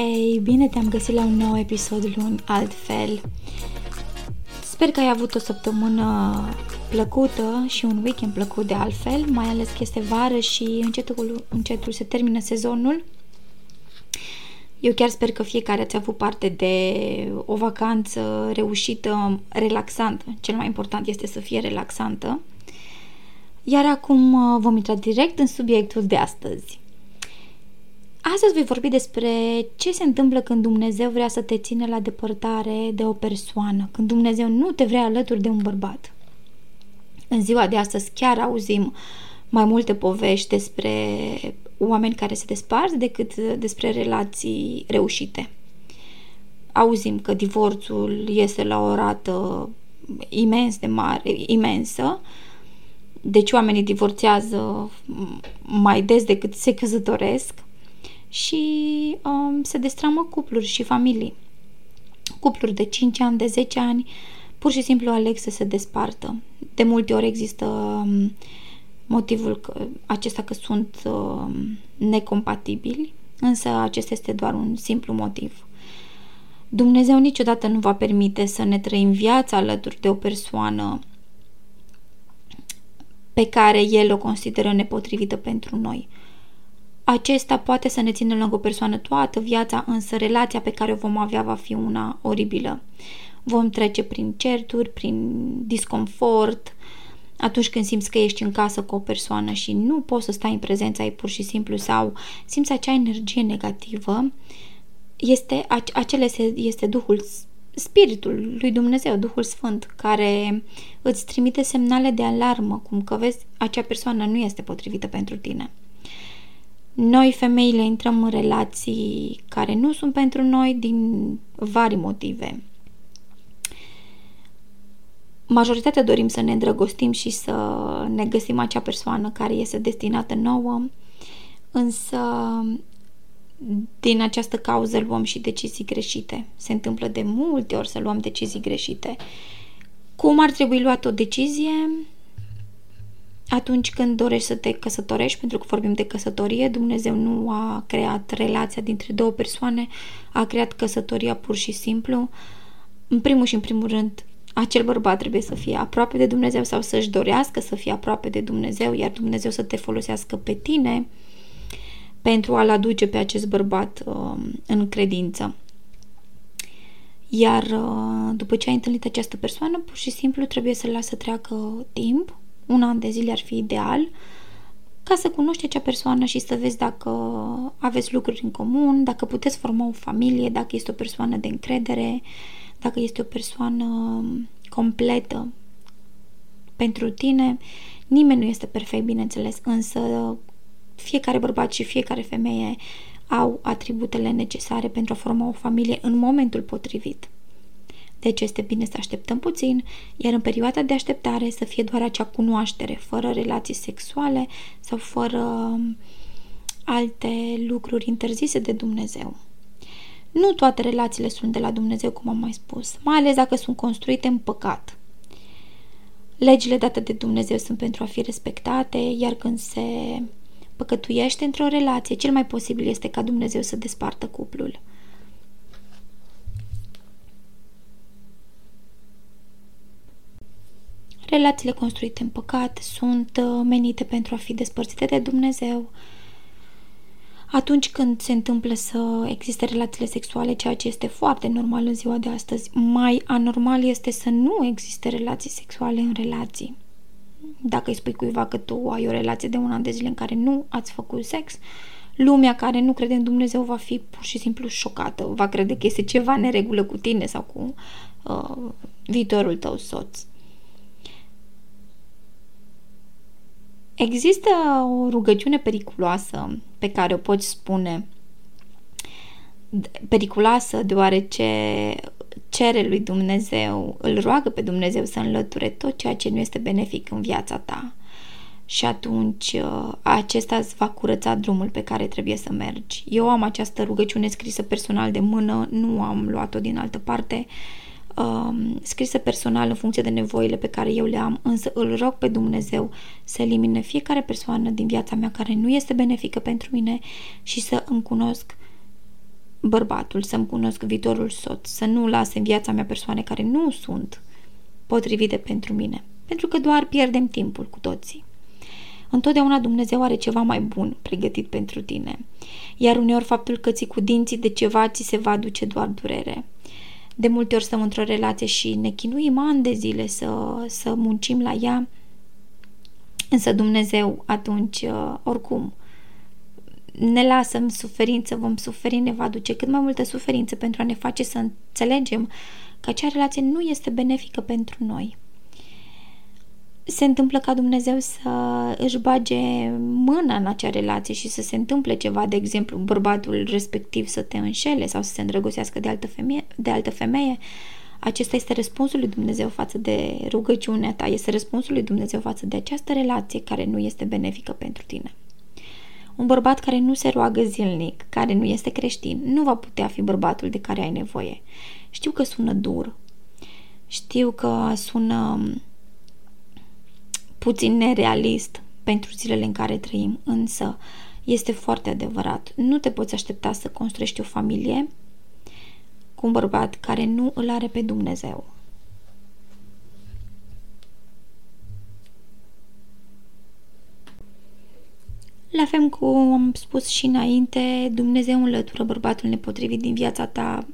Hei, bine te-am găsit la un nou episod luni altfel. Sper că ai avut o săptămână plăcută și un weekend plăcut de altfel, mai ales că este vară și încetul, încetul se termină sezonul. Eu chiar sper că fiecare ați avut parte de o vacanță reușită, relaxantă. Cel mai important este să fie relaxantă. Iar acum uh, vom intra direct în subiectul de astăzi. Astăzi voi vorbi despre ce se întâmplă când Dumnezeu vrea să te țină la depărtare de o persoană, când Dumnezeu nu te vrea alături de un bărbat. În ziua de astăzi chiar auzim mai multe povești despre oameni care se despart decât despre relații reușite. Auzim că divorțul este la o rată imens de mare, imensă, deci oamenii divorțează mai des decât se căsătoresc și um, se destramă cupluri și familii. Cupluri de 5 ani, de 10 ani, pur și simplu aleg să se despartă. De multe ori există um, motivul că, acesta că sunt um, necompatibili, însă acesta este doar un simplu motiv. Dumnezeu niciodată nu va permite să ne trăim viața alături de o persoană pe care El o consideră nepotrivită pentru noi. Acesta poate să ne țină lângă o persoană toată viața, însă relația pe care o vom avea va fi una oribilă. Vom trece prin certuri, prin disconfort, atunci când simți că ești în casă cu o persoană și nu poți să stai în prezența ei pur și simplu sau simți acea energie negativă, este, acele este Duhul Spiritul lui Dumnezeu, Duhul Sfânt, care îți trimite semnale de alarmă, cum că vezi, acea persoană nu este potrivită pentru tine. Noi, femeile, intrăm în relații care nu sunt pentru noi din vari motive. Majoritatea dorim să ne îndrăgostim și să ne găsim acea persoană care este destinată nouă, însă din această cauză luăm și decizii greșite. Se întâmplă de multe ori să luăm decizii greșite. Cum ar trebui luat o decizie? Atunci când dorești să te căsătorești, pentru că vorbim de căsătorie, Dumnezeu nu a creat relația dintre două persoane, a creat căsătoria pur și simplu. În primul și în primul rând, acel bărbat trebuie să fie aproape de Dumnezeu sau să-și dorească să fie aproape de Dumnezeu, iar Dumnezeu să te folosească pe tine pentru a-l aduce pe acest bărbat uh, în credință. Iar uh, după ce ai întâlnit această persoană, pur și simplu trebuie să-l lasă treacă timp, un an de zile ar fi ideal, ca să cunoști acea persoană și să vezi dacă aveți lucruri în comun, dacă puteți forma o familie, dacă este o persoană de încredere, dacă este o persoană completă pentru tine. Nimeni nu este perfect, bineînțeles, însă fiecare bărbat și fiecare femeie au atributele necesare pentru a forma o familie în momentul potrivit. Deci este bine să așteptăm puțin, iar în perioada de așteptare să fie doar acea cunoaștere, fără relații sexuale sau fără um, alte lucruri interzise de Dumnezeu. Nu toate relațiile sunt de la Dumnezeu, cum am mai spus, mai ales dacă sunt construite în păcat. Legile date de Dumnezeu sunt pentru a fi respectate, iar când se păcătuiește într-o relație, cel mai posibil este ca Dumnezeu să despartă cuplul. Relațiile construite în păcat sunt uh, menite pentru a fi despărțite de Dumnezeu. Atunci când se întâmplă să existe relațiile sexuale, ceea ce este foarte normal în ziua de astăzi, mai anormal este să nu existe relații sexuale în relații. Dacă îi spui cuiva că tu ai o relație de un an de zile în care nu ați făcut sex, lumea care nu crede în Dumnezeu va fi pur și simplu șocată, va crede că este ceva neregulă cu tine sau cu uh, viitorul tău soț. Există o rugăciune periculoasă pe care o poți spune periculoasă deoarece cere lui Dumnezeu, îl roagă pe Dumnezeu să înlăture tot ceea ce nu este benefic în viața ta. Și atunci uh, acesta îți va curăța drumul pe care trebuie să mergi. Eu am această rugăciune scrisă personal de mână, nu am luat-o din altă parte, um, scrisă personal în funcție de nevoile pe care eu le am, însă îl rog pe Dumnezeu să elimine fiecare persoană din viața mea care nu este benefică pentru mine și să îmi cunosc bărbatul, să-mi cunosc viitorul soț, să nu las în viața mea persoane care nu sunt potrivite pentru mine, pentru că doar pierdem timpul cu toții. Întotdeauna Dumnezeu are ceva mai bun pregătit pentru tine, iar uneori faptul că ții cu dinții de ceva ți se va duce doar durere. De multe ori stăm într-o relație și ne chinuim ani de zile să, să muncim la ea, însă Dumnezeu atunci, oricum, ne lasă în suferință, vom suferi, ne va duce cât mai multă suferință pentru a ne face să înțelegem că acea relație nu este benefică pentru noi. Se întâmplă ca Dumnezeu să își bage mâna în acea relație și să se întâmple ceva, de exemplu, bărbatul respectiv să te înșele sau să se îndrăgostească de altă femeie, de altă femeie acesta este răspunsul lui Dumnezeu față de rugăciunea ta, este răspunsul lui Dumnezeu față de această relație care nu este benefică pentru tine. Un bărbat care nu se roagă zilnic, care nu este creștin, nu va putea fi bărbatul de care ai nevoie. Știu că sună dur. Știu că sună puțin nerealist pentru zilele în care trăim, însă este foarte adevărat. Nu te poți aștepta să construiești o familie cu un bărbat care nu îl are pe Dumnezeu. La fel cum am spus și înainte, Dumnezeu înlătură bărbatul nepotrivit din viața ta,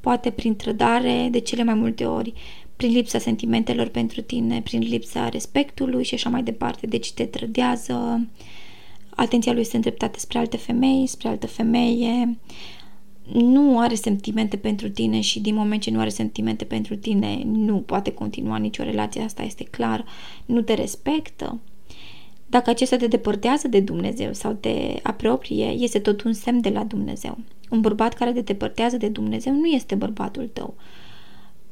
poate prin trădare, de cele mai multe ori, prin lipsa sentimentelor pentru tine, prin lipsa respectului și așa mai departe. Deci te trădează, atenția lui este îndreptată spre alte femei, spre altă femeie, nu are sentimente pentru tine și din moment ce nu are sentimente pentru tine, nu poate continua nicio relație, asta este clar, nu te respectă, dacă acesta te depărtează de Dumnezeu sau te apropie, este tot un semn de la Dumnezeu. Un bărbat care te depărtează de Dumnezeu nu este bărbatul tău.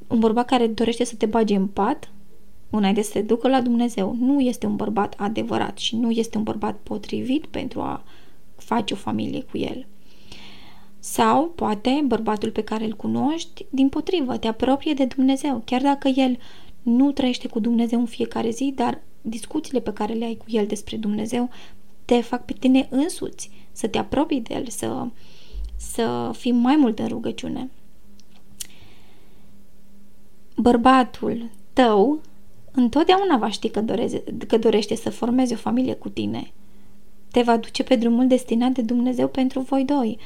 Un bărbat care dorește să te bage în pat, înainte să te ducă la Dumnezeu, nu este un bărbat adevărat și nu este un bărbat potrivit pentru a face o familie cu el. Sau, poate, bărbatul pe care îl cunoști, din potrivă, te apropie de Dumnezeu, chiar dacă el nu trăiește cu Dumnezeu în fiecare zi, dar discuțiile pe care le ai cu el despre Dumnezeu te fac pe tine însuți să te apropii de el, să, să fii mai mult în rugăciune. Bărbatul tău întotdeauna va ști că, doreze, că dorește să formeze o familie cu tine. Te va duce pe drumul destinat de Dumnezeu pentru voi doi.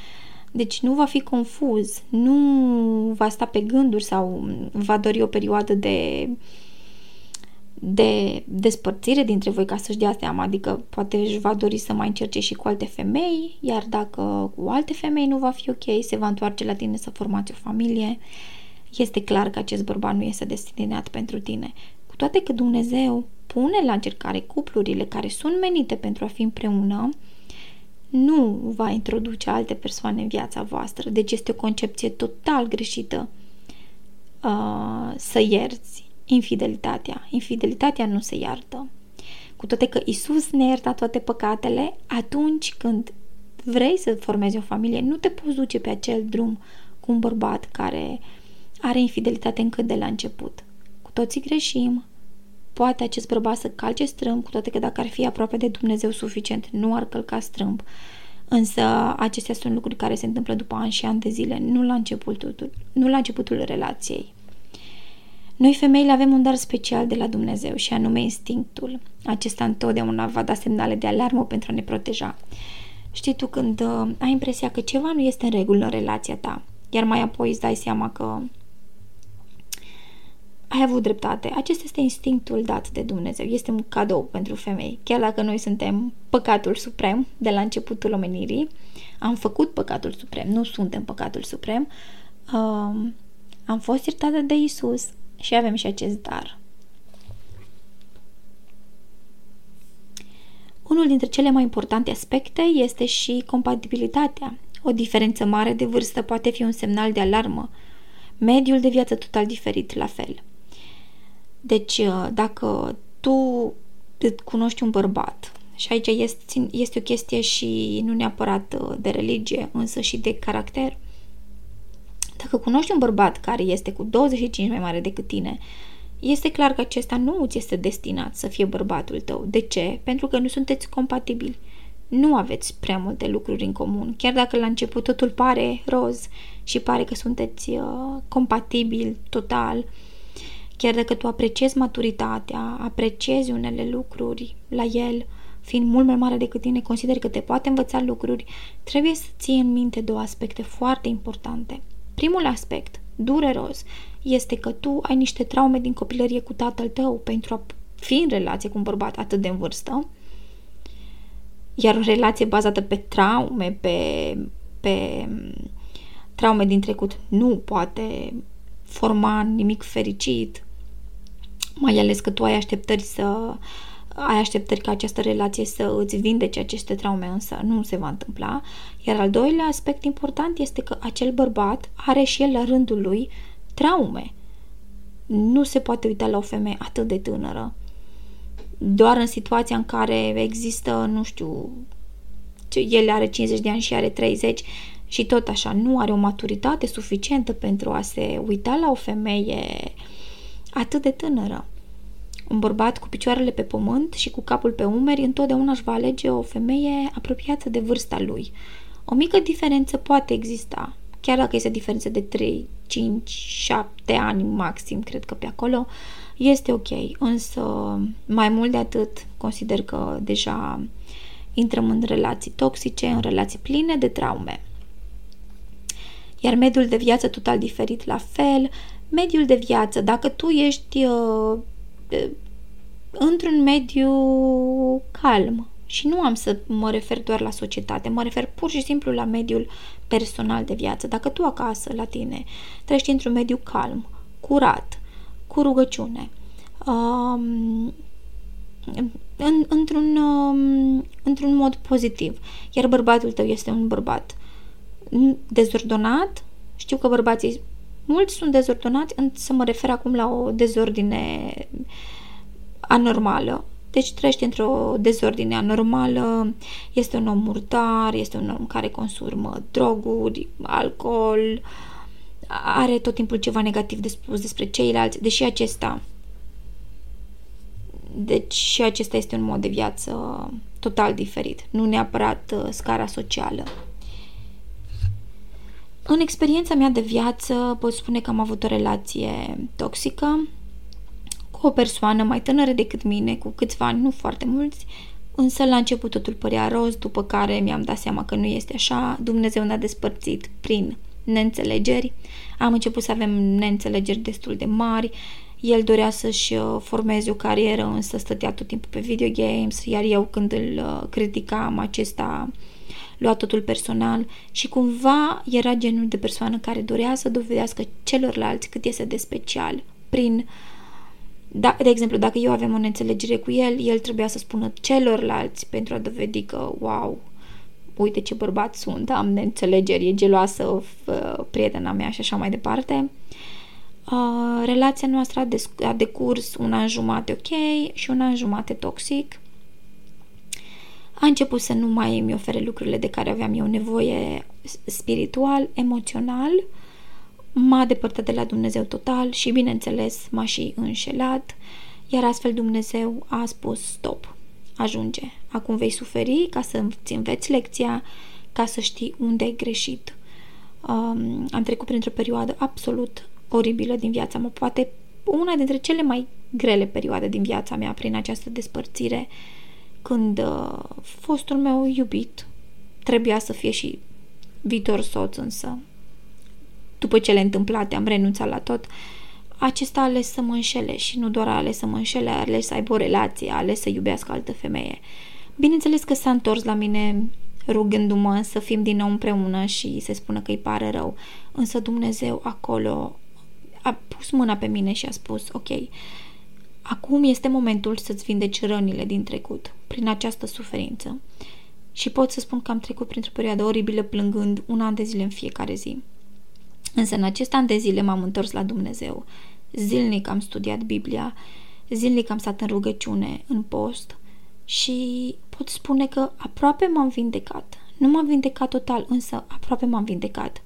Deci nu va fi confuz, nu va sta pe gânduri sau va dori o perioadă de uh, de despărțire dintre voi ca să-și dea seama, adică poate își va dori să mai încerce și cu alte femei, iar dacă cu alte femei nu va fi ok, se va întoarce la tine să formați o familie, este clar că acest bărbat nu este destinat pentru tine. Cu toate că Dumnezeu pune la încercare cuplurile care sunt menite pentru a fi împreună, nu va introduce alte persoane în viața voastră. Deci este o concepție total greșită uh, să ierți infidelitatea. Infidelitatea nu se iartă. Cu toate că Isus ne ierta toate păcatele, atunci când vrei să formezi o familie, nu te poți duce pe acel drum cu un bărbat care are infidelitate încă de la început. Cu toții greșim, poate acest bărbat să calce strâmb, cu toate că dacă ar fi aproape de Dumnezeu suficient, nu ar călca strâmb. Însă acestea sunt lucruri care se întâmplă după ani și ani de zile, nu la începutul, nu la începutul relației. Noi femeile avem un dar special de la Dumnezeu și anume instinctul. Acesta întotdeauna va da semnale de alarmă pentru a ne proteja. Știi tu când uh, ai impresia că ceva nu este în regulă în relația ta, iar mai apoi îți dai seama că ai avut dreptate. Acesta este instinctul dat de Dumnezeu. Este un cadou pentru femei. Chiar dacă noi suntem păcatul suprem de la începutul omenirii, am făcut păcatul suprem, nu suntem păcatul suprem, uh, am fost iertată de Isus, și avem și acest dar. Unul dintre cele mai importante aspecte este și compatibilitatea. O diferență mare de vârstă poate fi un semnal de alarmă. Mediul de viață total diferit, la fel. Deci, uh, dacă tu cunoști un bărbat, și aici este, este o chestie și nu neapărat uh, de religie, însă și de caracter, dacă cunoști un bărbat care este cu 25 mai mare decât tine, este clar că acesta nu ți este destinat să fie bărbatul tău. De ce? Pentru că nu sunteți compatibili. Nu aveți prea multe lucruri în comun. Chiar dacă la început totul pare roz și pare că sunteți uh, compatibili total, chiar dacă tu apreciezi maturitatea, apreciezi unele lucruri la el, fiind mult mai mare decât tine, consideri că te poate învăța lucruri, trebuie să ții în minte două aspecte foarte importante. Primul aspect, dureros, este că tu ai niște traume din copilărie cu tatăl tău pentru a fi în relație cu un bărbat atât de în vârstă, iar o relație bazată pe traume, pe, pe traume din trecut, nu poate forma nimic fericit, mai ales că tu ai așteptări să ai așteptări ca această relație să îți vindece aceste traume, însă nu se va întâmpla. Iar al doilea aspect important este că acel bărbat are și el la rândul lui traume. Nu se poate uita la o femeie atât de tânără. Doar în situația în care există, nu știu, el are 50 de ani și are 30 și tot așa, nu are o maturitate suficientă pentru a se uita la o femeie atât de tânără. Un bărbat cu picioarele pe pământ și cu capul pe umeri întotdeauna își va alege o femeie apropiată de vârsta lui. O mică diferență poate exista, chiar dacă este diferență de 3, 5, 7 ani maxim, cred că pe acolo, este ok. Însă, mai mult de atât, consider că deja intrăm în relații toxice, în relații pline de traume. Iar mediul de viață total diferit la fel, mediul de viață, dacă tu ești uh, într-un mediu calm, și nu am să mă refer doar la societate, mă refer pur și simplu la mediul personal de viață. Dacă tu acasă, la tine, trăiești într-un mediu calm, curat, cu rugăciune, um, în, într-un, um, într-un mod pozitiv, iar bărbatul tău este un bărbat dezordonat, știu că bărbații mulți sunt dezordonați, să mă refer acum la o dezordine anormală, deci trăiește într-o dezordine anormală, este un om murdar, este un om care consumă droguri, alcool, are tot timpul ceva negativ de spus despre ceilalți, deși acesta deci și acesta este un mod de viață total diferit, nu neapărat uh, scara socială. În experiența mea de viață pot spune că am avut o relație toxică, o persoană mai tânără decât mine, cu câțiva ani, nu foarte mulți, însă la început totul părea roz, după care mi-am dat seama că nu este așa, Dumnezeu ne-a despărțit prin neînțelegeri, am început să avem neînțelegeri destul de mari, el dorea să-și uh, formeze o carieră, însă stătea tot timpul pe videogames, iar eu când îl uh, criticam, acesta lua totul personal și cumva era genul de persoană care dorea să dovedească celorlalți cât este de special prin uh, da, de exemplu, dacă eu aveam o neînțelegere cu el, el trebuia să spună celorlalți pentru a dovedi că, wow, uite ce bărbat sunt, am neînțelegeri, e geloasă prietena mea și așa mai departe. Uh, relația noastră a, dec- a decurs un an jumate ok și un an jumate toxic. A început să nu mai mi ofere lucrurile de care aveam eu nevoie spiritual, emoțional. Uh, m-a depărtat de la Dumnezeu total și, bineînțeles, m-a și înșelat, iar astfel Dumnezeu a spus stop, ajunge, acum vei suferi ca să îți înveți lecția, ca să știi unde ai greșit. Um, am trecut printr-o perioadă absolut oribilă din viața mea, poate una dintre cele mai grele perioade din viața mea prin această despărțire, când uh, fostul meu iubit trebuia să fie și viitor soț, însă după cele întâmplate, am renunțat la tot, acesta a ales să mă înșele și nu doar a ales să mă înșele, a ales să aibă o relație, a ales să iubească altă femeie. Bineînțeles că s-a întors la mine rugându-mă să fim din nou împreună și se spună că îi pare rău. Însă Dumnezeu acolo a pus mâna pe mine și a spus, ok, acum este momentul să-ți vindeci rănile din trecut, prin această suferință. Și pot să spun că am trecut printr-o perioadă oribilă plângând un an de zile în fiecare zi. Însă în acest an de zile m-am întors la Dumnezeu. Zilnic am studiat Biblia, zilnic am stat în rugăciune, în post și pot spune că aproape m-am vindecat. Nu m-am vindecat total, însă aproape m-am vindecat.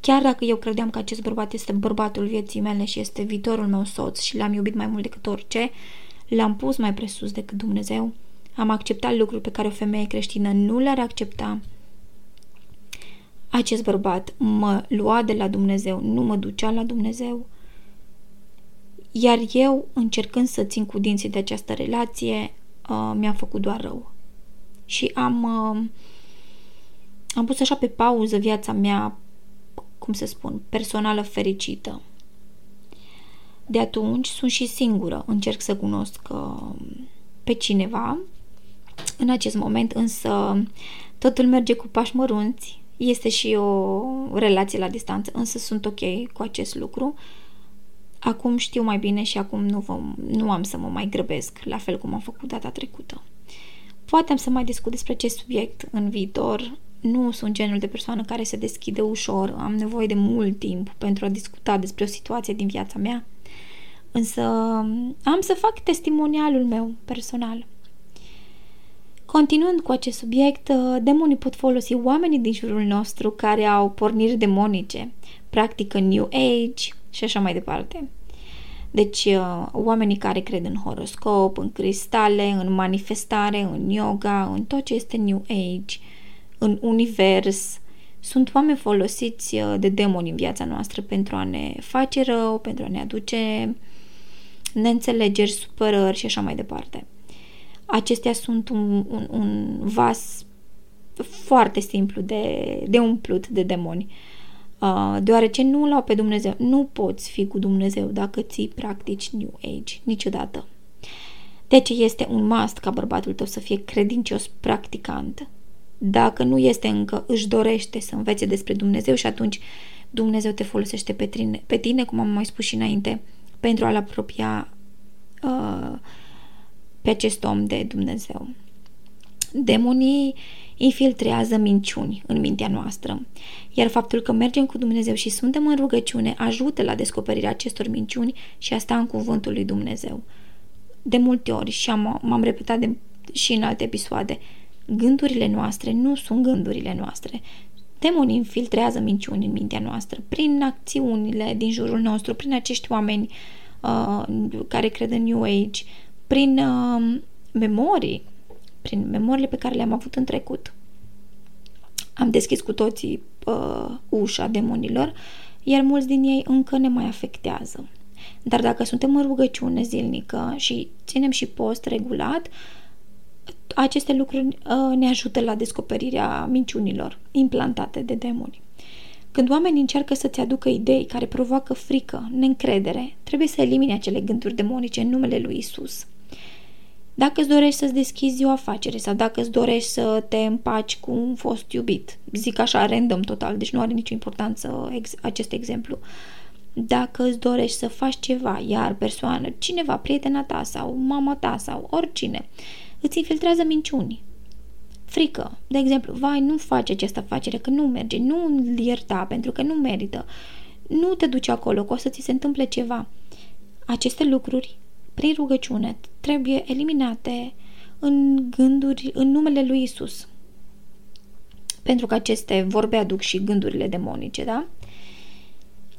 Chiar dacă eu credeam că acest bărbat este bărbatul vieții mele și este viitorul meu soț și l-am iubit mai mult decât orice, l-am pus mai presus decât Dumnezeu. Am acceptat lucruri pe care o femeie creștină nu le-ar accepta. Acest bărbat mă lua de la Dumnezeu, nu mă ducea la Dumnezeu. Iar eu, încercând să țin cu dinții de această relație, uh, mi-a făcut doar rău. Și am, uh, am pus așa pe pauză viața mea, cum să spun, personală fericită. De atunci sunt și singură, încerc să cunosc uh, pe cineva. În acest moment însă totul merge cu pași mărunți, este și o relație la distanță, însă sunt ok cu acest lucru. Acum știu mai bine și acum nu, vă, nu am să mă mai grăbesc, la fel cum am făcut data trecută. Poate am să mai discut despre acest subiect în viitor. Nu sunt genul de persoană care se deschide ușor, am nevoie de mult timp pentru a discuta despre o situație din viața mea. Însă am să fac testimonialul meu personal. Continuând cu acest subiect, uh, demonii pot folosi oamenii din jurul nostru care au porniri demonice, practică New Age și așa mai departe. Deci, uh, oamenii care cred în horoscop, în cristale, în manifestare, în yoga, în tot ce este New Age, în univers, sunt oameni folosiți uh, de demoni în viața noastră pentru a ne face rău, pentru a ne aduce neînțelegeri, supărări și așa mai departe. Acestea sunt un, un, un vas foarte simplu de, de umplut de demoni. Uh, deoarece nu l-au pe Dumnezeu. Nu poți fi cu Dumnezeu dacă ții practici New Age, niciodată. Deci este un must ca bărbatul tău să fie credincios practicant. Dacă nu este încă, își dorește să învețe despre Dumnezeu și atunci Dumnezeu te folosește pe tine, pe tine cum am mai spus și înainte, pentru a-L apropia uh, pe acest om de Dumnezeu. Demonii infiltrează minciuni în mintea noastră, iar faptul că mergem cu Dumnezeu și suntem în rugăciune ajută la descoperirea acestor minciuni și asta în cuvântul lui Dumnezeu. De multe ori, și am, m-am repetat de, și în alte episoade, gândurile noastre nu sunt gândurile noastre. Demonii infiltrează minciuni în mintea noastră prin acțiunile din jurul nostru, prin acești oameni uh, care cred în New Age, prin uh, memorii, prin memoriile pe care le-am avut în trecut. Am deschis cu toții uh, ușa demonilor, iar mulți din ei încă ne mai afectează. Dar dacă suntem în rugăciune zilnică și ținem și post regulat, aceste lucruri uh, ne ajută la descoperirea minciunilor implantate de demoni. Când oamenii încearcă să-ți aducă idei care provoacă frică, neîncredere, trebuie să elimine acele gânduri demonice în numele lui Isus. Dacă îți dorești să-ți deschizi o afacere sau dacă îți dorești să te împaci cu un fost iubit, zic așa random total, deci nu are nicio importanță ex- acest exemplu, dacă îți dorești să faci ceva, iar persoană, cineva, prietena ta sau mama ta sau oricine, îți infiltrează minciuni, frică, de exemplu, vai, nu faci această afacere, că nu merge, nu îl ierta pentru că nu merită, nu te duci acolo, că o să ți se întâmple ceva. Aceste lucruri prin rugăciune, trebuie eliminate în gânduri, în numele lui Isus. Pentru că aceste vorbe aduc și gândurile demonice, da?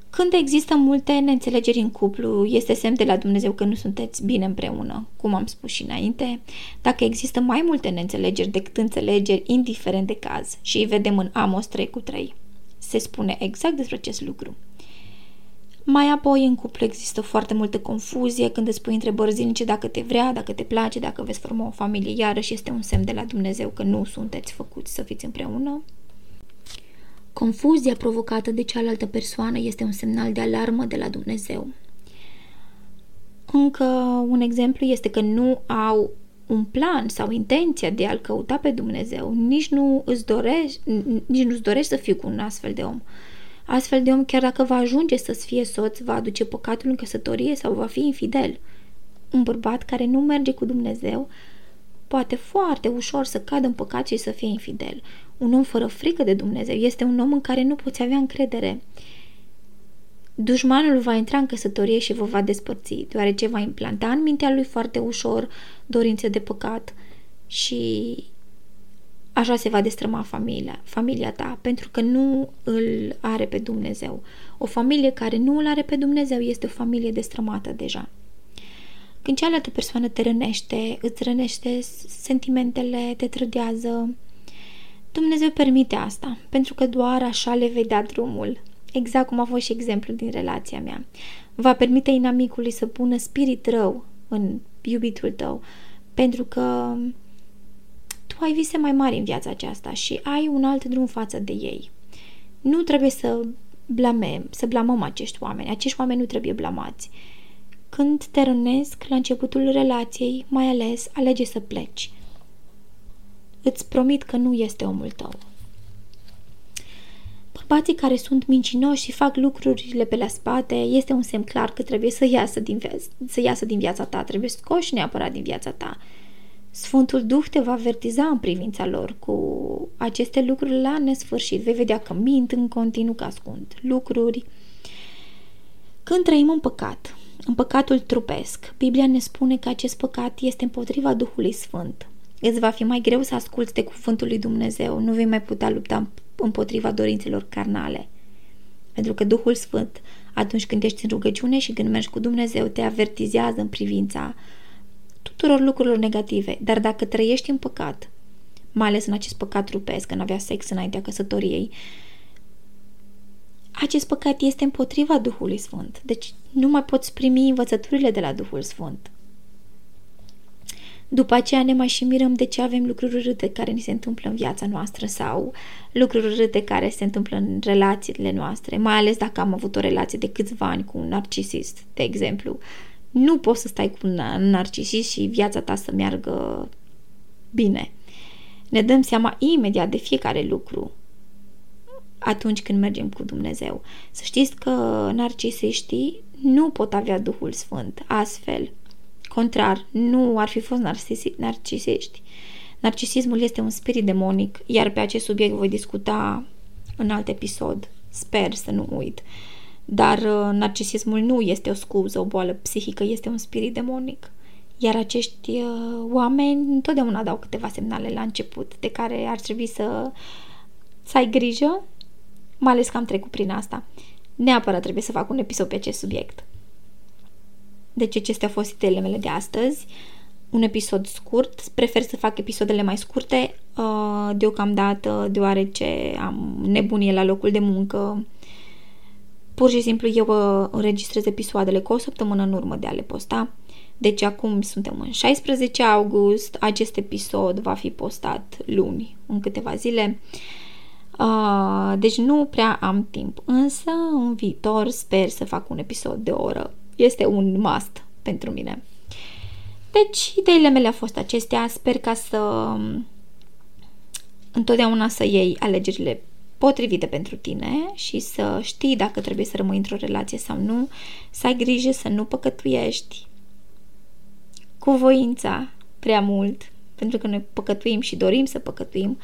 Când există multe neînțelegeri în cuplu, este semn de la Dumnezeu că nu sunteți bine împreună, cum am spus și înainte. Dacă există mai multe neînțelegeri decât înțelegeri, indiferent de caz, și îi vedem în Amos 3 cu 3, se spune exact despre acest lucru. Mai apoi, în cuplu există foarte multă confuzie când îți pui întrebări zilnice dacă te vrea, dacă te place, dacă veți forma o familie. Iarăși este un semn de la Dumnezeu că nu sunteți făcuți să fiți împreună. Confuzia provocată de cealaltă persoană este un semnal de alarmă de la Dumnezeu. Încă un exemplu este că nu au un plan sau intenția de a-L căuta pe Dumnezeu, nici nu îți dorești, nici nu-ți dorești să fii cu un astfel de om. Astfel de om, chiar dacă va ajunge să-ți fie soț, va aduce păcatul în căsătorie sau va fi infidel. Un bărbat care nu merge cu Dumnezeu poate foarte ușor să cadă în păcat și să fie infidel. Un om fără frică de Dumnezeu este un om în care nu poți avea încredere. Dușmanul va intra în căsătorie și vă va despărți, deoarece va implanta în mintea lui foarte ușor dorințe de păcat și așa se va destrăma familia, familia ta, pentru că nu îl are pe Dumnezeu. O familie care nu îl are pe Dumnezeu este o familie destrămată deja. Când cealaltă persoană te rănește, îți rănește sentimentele, te trădează, Dumnezeu permite asta, pentru că doar așa le vei da drumul. Exact cum a fost și exemplul din relația mea. Va permite inamicului să pună spirit rău în iubitul tău, pentru că tu ai vise mai mari în viața aceasta și ai un alt drum față de ei. Nu trebuie să blamem, să blamăm acești oameni. Acești oameni nu trebuie blamați. Când te rănesc la începutul relației, mai ales, alege să pleci. Îți promit că nu este omul tău. Bărbații care sunt mincinoși și fac lucrurile pe la spate este un semn clar că trebuie să iasă din, să iasă din viața ta, trebuie scoși neapărat din viața ta. Sfântul Duh te va avertiza în privința lor cu aceste lucruri la nesfârșit. Vei vedea că mint în continuu că ascund lucruri. Când trăim în păcat, în păcatul trupesc, Biblia ne spune că acest păcat este împotriva Duhului Sfânt. Îți va fi mai greu să asculți de cuvântul lui Dumnezeu, nu vei mai putea lupta împotriva dorințelor carnale. Pentru că Duhul Sfânt, atunci când ești în rugăciune și când mergi cu Dumnezeu, te avertizează în privința tuturor lucrurilor negative, dar dacă trăiești în păcat, mai ales în acest păcat trupesc, în avea sex înaintea căsătoriei, acest păcat este împotriva Duhului Sfânt. Deci nu mai poți primi învățăturile de la Duhul Sfânt. După aceea ne mai și mirăm de ce avem lucruri urâte care ni se întâmplă în viața noastră sau lucruri urâte care se întâmplă în relațiile noastre, mai ales dacă am avut o relație de câțiva ani cu un narcisist, de exemplu. Nu poți să stai cu un narcisist și viața ta să meargă bine. Ne dăm seama imediat de fiecare lucru atunci când mergem cu Dumnezeu. Să știți că narcisiștii nu pot avea Duhul Sfânt. Astfel, contrar, nu ar fi fost narcisiști. Narcisismul este un spirit demonic, iar pe acest subiect voi discuta în alt episod. Sper să nu uit. Dar uh, narcisismul nu este o scuză, o boală psihică, este un spirit demonic. Iar acești uh, oameni întotdeauna dau câteva semnale la început de care ar trebui să, să ai grijă, mai ales că am trecut prin asta. Neapărat trebuie să fac un episod pe acest subiect. Deci acestea au fost ideile mele de astăzi. Un episod scurt. Prefer să fac episoadele mai scurte uh, deocamdată, deoarece am nebunie la locul de muncă. Pur și simplu eu uh, înregistrez episoadele cu o săptămână în urmă de a le posta. Deci acum suntem în 16 august, acest episod va fi postat luni, în câteva zile. Uh, deci nu prea am timp, însă în viitor sper să fac un episod de o oră este un must pentru mine. Deci, ideile mele au fost acestea. Sper ca să întotdeauna să iei alegerile potrivite pentru tine și să știi dacă trebuie să rămâi într-o relație sau nu, să ai grijă să nu păcătuiești cu voința prea mult, pentru că noi păcătuim și dorim să păcătuim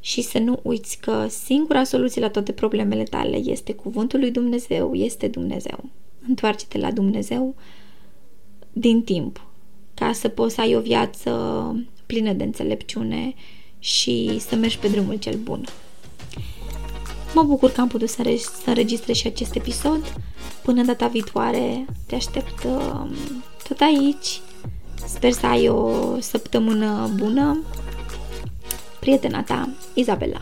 și să nu uiți că singura soluție la toate problemele tale este cuvântul lui Dumnezeu, este Dumnezeu întoarce-te la Dumnezeu din timp, ca să poți să ai o viață plină de înțelepciune și să mergi pe drumul cel bun. Mă bucur că am putut să, să înregistrez și acest episod. Până data viitoare, te aștept uh, tot aici. Sper să ai o săptămână bună. Prietena ta, Izabela.